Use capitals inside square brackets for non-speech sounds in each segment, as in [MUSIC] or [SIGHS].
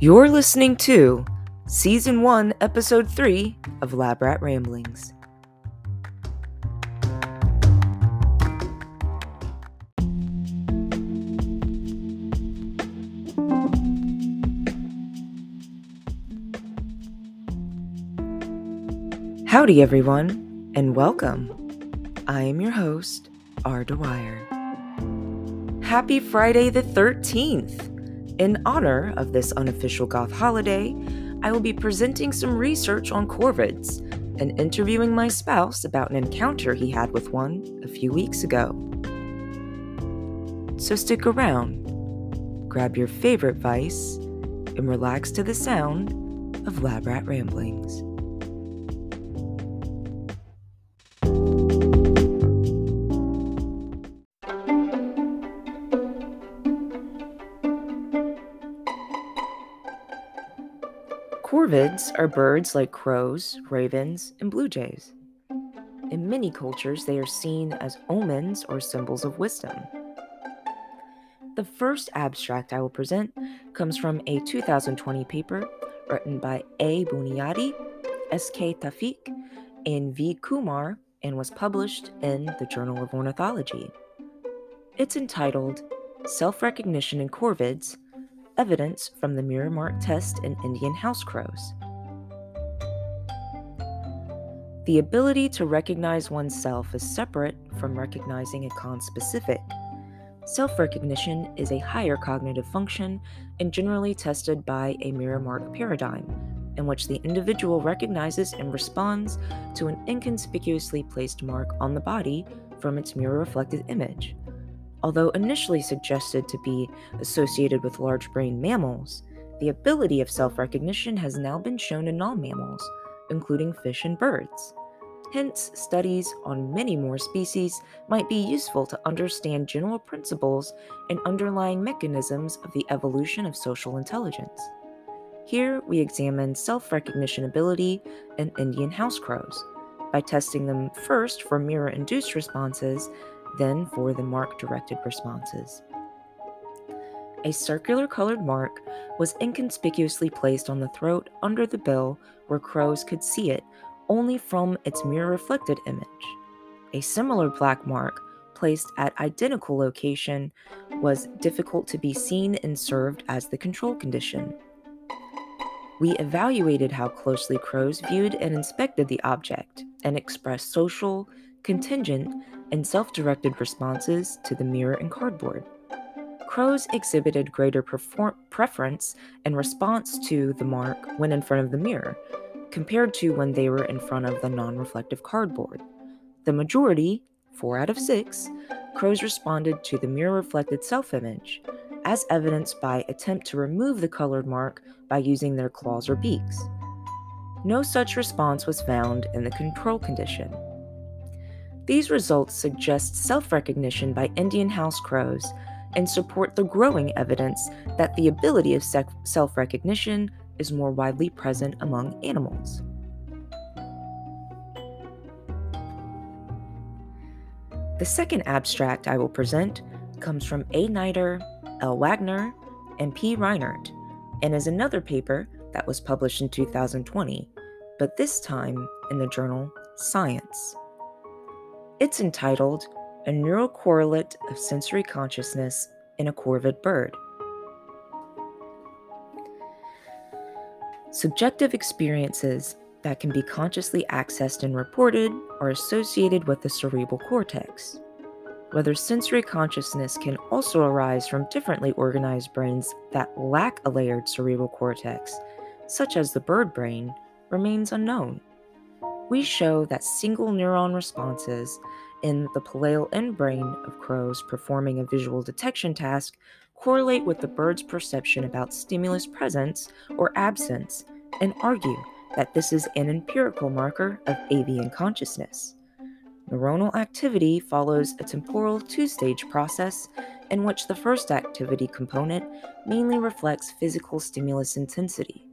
You're listening to Season 1, Episode 3 of Lab Rat Ramblings. Howdy, everyone, and welcome. I am your host, R. Dwyer. Happy Friday the 13th! In honor of this unofficial goth holiday, I will be presenting some research on corvids and interviewing my spouse about an encounter he had with one a few weeks ago. So stick around, grab your favorite vice, and relax to the sound of Lab Rat Ramblings. Corvids are birds like crows, ravens, and blue jays. In many cultures, they are seen as omens or symbols of wisdom. The first abstract I will present comes from a 2020 paper written by A. Buniyaadi, S.K. Taufique, and V. Kumar and was published in the Journal of Ornithology. It's entitled Self Recognition in Corvids evidence from the mirror mark test in Indian house crows. The ability to recognize oneself is separate from recognizing a conspecific. Self recognition is a higher cognitive function and generally tested by a mirror mark paradigm, in which the individual recognizes and responds to an inconspicuously placed mark on the body from its mirror reflected image. Although initially suggested to be associated with large brain mammals, the ability of self recognition has now been shown in non mammals, including fish and birds. Hence, studies on many more species might be useful to understand general principles and underlying mechanisms of the evolution of social intelligence. Here, we examine self recognition ability in Indian house crows by testing them first for mirror induced responses then for the mark directed responses. A circular colored mark was inconspicuously placed on the throat under the bill where crows could see it only from its mirror reflected image. A similar black mark placed at identical location was difficult to be seen and served as the control condition. We evaluated how closely crows viewed and inspected the object and expressed social, contingent, and self directed responses to the mirror and cardboard. Crows exhibited greater preference and response to the mark when in front of the mirror, compared to when they were in front of the non reflective cardboard. The majority, 4 out of 6, crows responded to the mirror reflected self image, as evidenced by attempt to remove the colored mark by using their claws or beaks. No such response was found in the control condition. These results suggest self recognition by Indian house crows and support the growing evidence that the ability of self recognition is more widely present among animals. The second abstract I will present comes from A. Nieder, L. Wagener, and P. Rinnert, and is another paper that was published in 2020, but this time in the journal Science. It's entitled A Neural Correlate of Sensory Consciousness in a Corvid Bird. Subjective experiences that can be consciously accessed and reported are associated with the cerebral cortex. Whether sensory consciousness can also arise from differently organized brains that lack a layered cerebral cortex, such as the bird brain, remains unknown we show that single neuron responses in the pallial end brain of crows performing a visual detection task correlate with the bird's perception about stimulus presence or absence and argue that this is an empirical marker of avian consciousness. Neuronal activity follows a temporal two stage process in which the first activity component mainly reflects physical stimulus intensity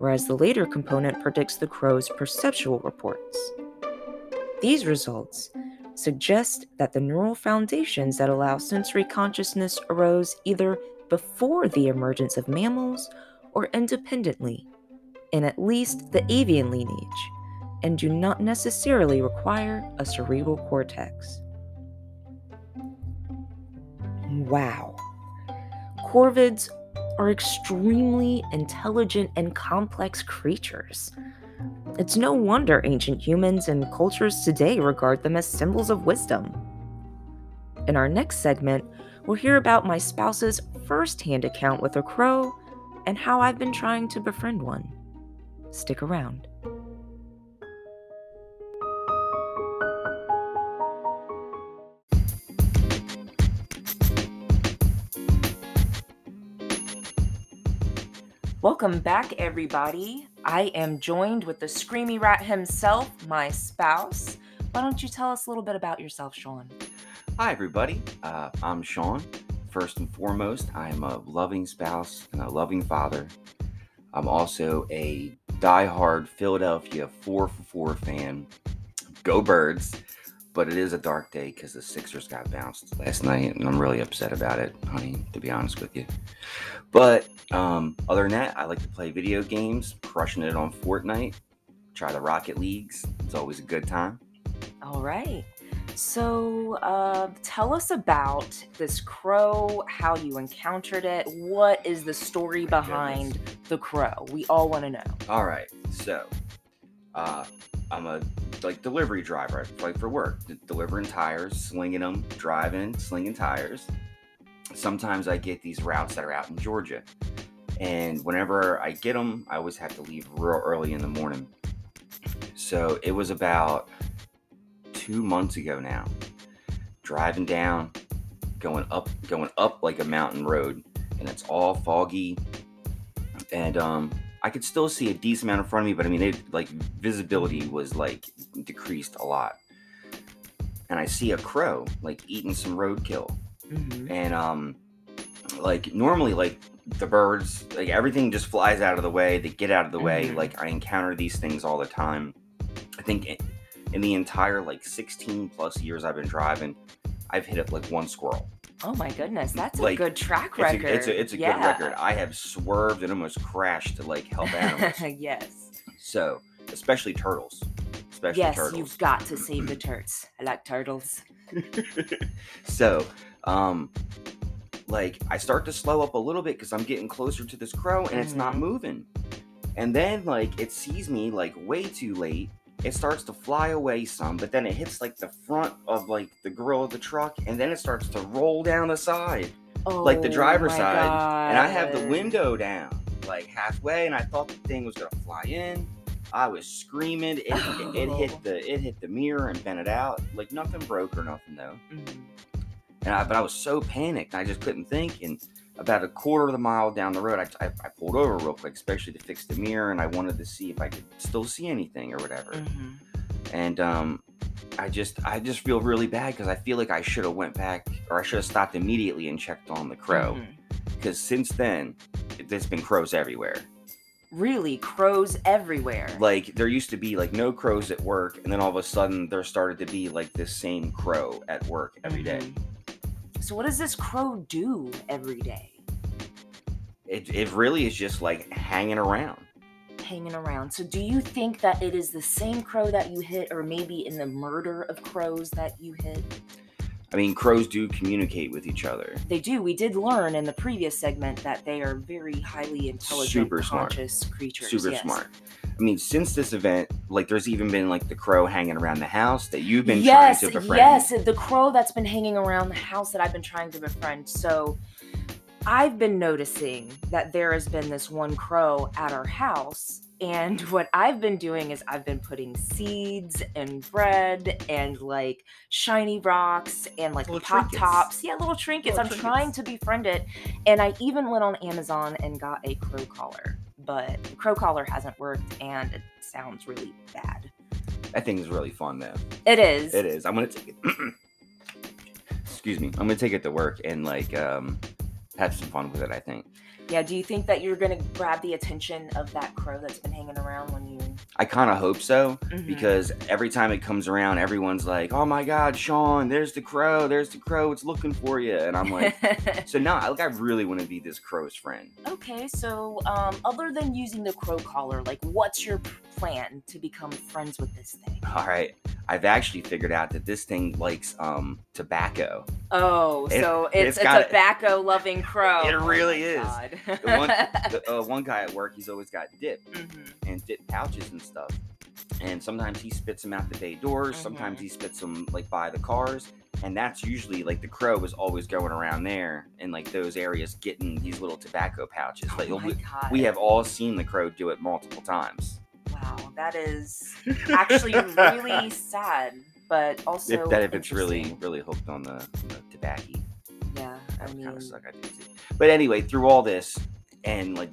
whereas the later component predicts the crow's perceptual reports. These results suggest that the neural foundations that allow sensory consciousness arose either before the emergence of mammals or independently in at least the avian lineage and do not necessarily require a cerebral cortex. Wow. Corvids are extremely intelligent and complex creatures. It's no wonder ancient humans and cultures today regard them as symbols of wisdom. In our next segment, we'll hear about my spouse's firsthand account with a crow and how I've been trying to befriend one. Stick around. Welcome back, everybody. I am joined with the Screamy Rat himself, my spouse. Why don't you tell us a little bit about yourself, Sean? Hi, everybody. Uh, I'm Sean. First and foremost, I'm a loving spouse and a loving father. I'm also a die-hard Philadelphia 4 for 4 fan. Go Birds! But it is a dark day because the Sixers got bounced last night, and I'm really upset about it, honey, to be honest with you. But um, other than that, I like to play video games, crushing it on Fortnite, try the Rocket Leagues. It's always a good time. All right. So, uh, tell us about this crow, how you encountered it. What is the story behind Goodness. the crow? We all want to know. All right, so uh, I'm a like delivery driver, like for work, delivering tires, slinging them, driving, slinging tires. Sometimes I get these routes that are out in Georgia, and whenever I get them, I always have to leave real early in the morning. So it was about two months ago now, driving down, going up, going up like a mountain road, and it's all foggy, and um, I could still see a decent amount in front of me, but I mean, it like visibility was like decreased a lot. And I see a crow like eating some roadkill, Mm-hmm. and um, like normally like the birds, like everything just flies out of the way. They get out of the way. Mhm. Like I encounter these things all the time. I think in, in the entire like 16 plus years I've been driving, I've hit up like one squirrel. Oh my goodness, that's a Like, good track It's record. a, it's a, it's a Yeah. good record. I have swerved and almost crashed to like help animals. [LAUGHS] yes. So, especially turtles. Especially Yes, turtles. you've got to save the turds. I like turtles. [LAUGHS] so, um, like I start to slow up a little bit because I'm getting closer to this crow and it's not Mhm. moving. And then like it sees me like way too late. It starts to fly away some, but then it hits like the front of like the grill of the truck, and then it starts to roll down the side, Oh, like the driver's my side. And I have the window down like halfway, and I thought the thing was gonna fly in. I was screaming. It, it, it [SIGHS] Oh. hit the it hit the mirror and bent it out. Like nothing broke or nothing though. Mhm. And I, but I was so panicked, I just couldn't think. And about a quarter of the mile down the road, I, I, I pulled over real quick, especially to fix the mirror, and I wanted to see if I could still see anything or whatever. Mhm. And um, I just I just feel really bad because I feel like I should have went back or I should have stopped immediately and checked on the crow because since then there's been crows everywhere. Really, crows everywhere. Like there used to be like no crows at work, and then all of a sudden there started to be like this same crow at work every day. Mhm. So, what does this crow do every day? It it really is just like hanging around. Hanging around. So, do you think that it is the same crow that you hit, or maybe in the murder of crows that you hit? I mean, crows do communicate with each other. They do. We did learn in the previous segment that they are very highly intelligent, Super smart. creatures. Super yes. smart. I mean, since this event, like, there's even been like the crow hanging around the house that you've been yes, trying to befriend. yes, the crow that's been hanging around the house that I've been trying to befriend. So I've been noticing that there has been this one crow at our house. And [LAUGHS] what I've been doing is I've been putting seeds and bread and like shiny rocks and like Little pop trinkets. tops. Yeah, little trinkets. Little I'm trying to befriend it. And I even went on Amazon and got a crow caller. But the crow caller hasn't worked and it sounds really bad. That thing is really fun, though. It is. It is. I'm gonna take it. [CLEARS THROAT] Excuse me. I'm gonna take it to work and like um have some fun with it. I think. Yeah, do you think that you're gonna grab the attention of that crow that's been hanging around when you I kind of hope so Mhm. because every time it comes around, everyone's like, "Oh my God, Sean, there's the crow, there's the crow, it's looking for you," and I'm like, [LAUGHS] so now, like, I really want to be this crow's friend. okay, so um, other than using the crow caller, like, what's your plan to become friends with this thing? All right, I've actually figured out that this thing likes um tobacco. Oh, It- so it's it's, a tobacco-loving crow. It Oh really my is. The one, the, [LAUGHS] uh, one guy at work, he's always got dip Mhm. and dip pouches and stuff. And sometimes he spits them out the bay doors. Sometimes Mhm. he spits them like by the cars. And that's usually like the crow is always going around there in like those areas getting these little tobacco pouches. Oh Like my we, we have all seen the crow do it multiple times. Wow, that is [LAUGHS] actually really sad, but also If that if it's really really hooked on the, the tobacco. yeah. I mean, kind of suck. I do see. But anyway, through all this, and like,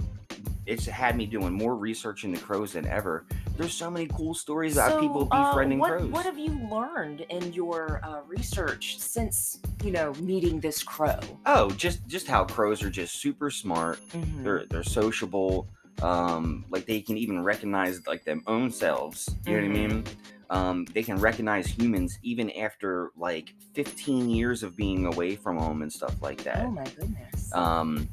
it's had me doing more research in the crows than ever. There's so many cool stories about so, people uh, befriending what, crows. What have you learned in your uh, research since you know meeting this crow? oh, just just how crows are just super smart. Mhm. They're they're sociable. Um, like they can even recognize like their own selves. You know what I mean? Um, they can recognize humans even after like 15 years of being away from home and stuff like that. Oh my goodness. um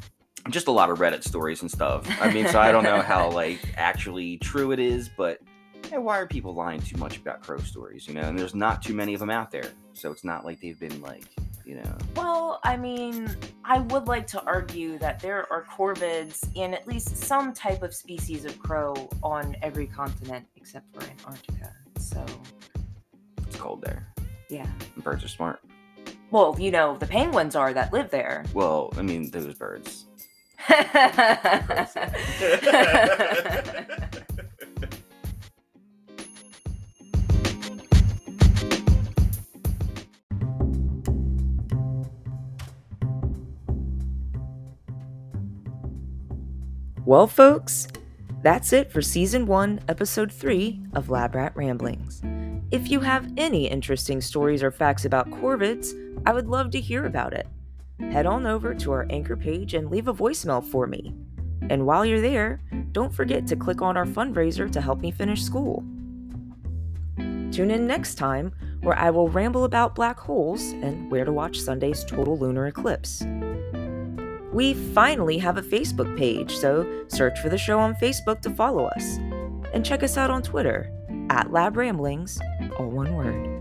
just a lot of reddit stories and stuff i mean so i don't know how [LAUGHS] like actually true it is but yeah, why are people lying too much about crow stories you know and there's not too many of them out there so it's not like they've been like you know Well, I mean, I would like to argue that there are corvids and at least some type of species of crow on every continent except for Antarctica. So, it's cold there yeah. birds are smart Well, you know, the penguins are that live there. well i mean those birds [LAUGHS] Well, folks, that's it for season one, episode three of Lab Rat Ramblings. If you have any interesting stories or facts about corvids, I would love to hear about it. Head on over to our anchor page and leave a voicemail for me. And while you're there, don't forget to click on our fundraiser to help me finish school. Tune in next time where I will ramble about black holes and where to watch Sunday's total lunar eclipse. We finally have a Facebook page, so search for the show on Facebook to follow us. And check us out on Twitter at Lab Ramblings, all one word.